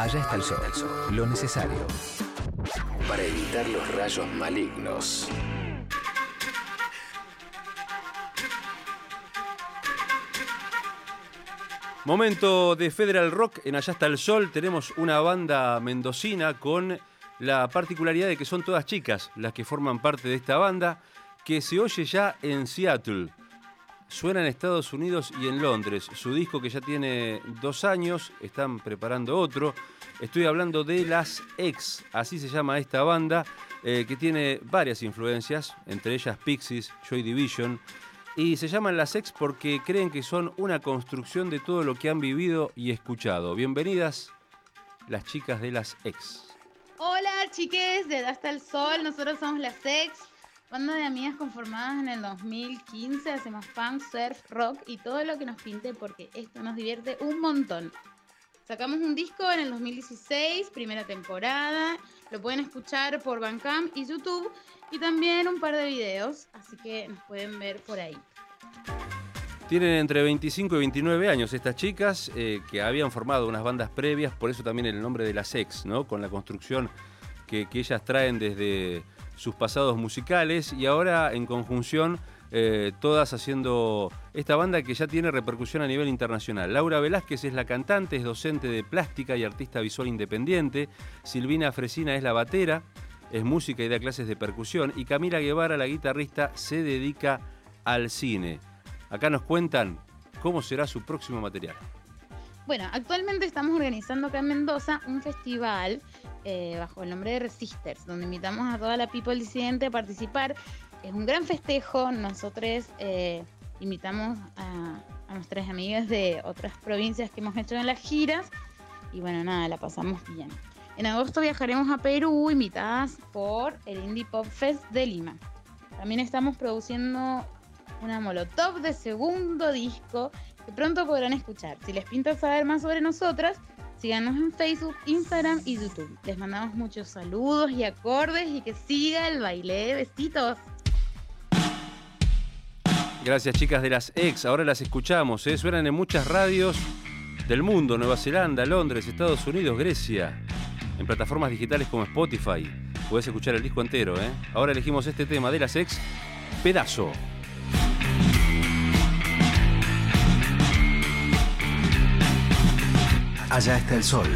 Allá está el sol, lo necesario para evitar los rayos malignos. Momento de Federal Rock en Allá está el Sol. Tenemos una banda mendocina con la particularidad de que son todas chicas las que forman parte de esta banda, que se oye ya en Seattle. Suena en Estados Unidos y en Londres. Su disco que ya tiene dos años, están preparando otro. Estoy hablando de Las Ex, así se llama esta banda, eh, que tiene varias influencias, entre ellas Pixies, Joy Division. Y se llaman Las Ex porque creen que son una construcción de todo lo que han vivido y escuchado. Bienvenidas, las chicas de Las Ex. Hola chiques de Hasta el Sol, nosotros somos Las Ex Banda de amigas conformadas en el 2015, hacemos punk, surf, rock y todo lo que nos pinte porque esto nos divierte un montón. Sacamos un disco en el 2016, primera temporada, lo pueden escuchar por Bandcamp y YouTube y también un par de videos, así que nos pueden ver por ahí. Tienen entre 25 y 29 años estas chicas eh, que habían formado unas bandas previas, por eso también el nombre de las ex, ¿no? Con la construcción que, que ellas traen desde sus pasados musicales y ahora en conjunción eh, todas haciendo esta banda que ya tiene repercusión a nivel internacional. Laura Velázquez es la cantante, es docente de plástica y artista visual independiente. Silvina Fresina es la batera, es música y da clases de percusión. Y Camila Guevara, la guitarrista, se dedica al cine. Acá nos cuentan cómo será su próximo material. Bueno, actualmente estamos organizando acá en Mendoza un festival eh, bajo el nombre de Resisters, donde invitamos a toda la people disidente a participar. Es un gran festejo. Nosotros eh, invitamos a, nuestras amigas de otras provincias que hemos hecho en las giras. Y bueno, nada, la pasamos bien. En agosto viajaremos a Perú, invitadas por el Indie Pop Fest de Lima. También estamos produciendo una Molotov de segundo disco que pronto podrán escuchar. Si les pinta saber más sobre nosotras, síganos en Facebook, Instagram y YouTube. Les mandamos muchos saludos y acordes y que siga el baile. Besitos. Gracias chicas de las ex, ahora las escuchamos, ¿eh? suenan en muchas radios del mundo, Nueva Zelanda, Londres, Estados Unidos, Grecia, en plataformas digitales como Spotify. Puedes escuchar el disco entero, ¿eh? Ahora elegimos este tema de las ex, Pedazo. Allá está el sol.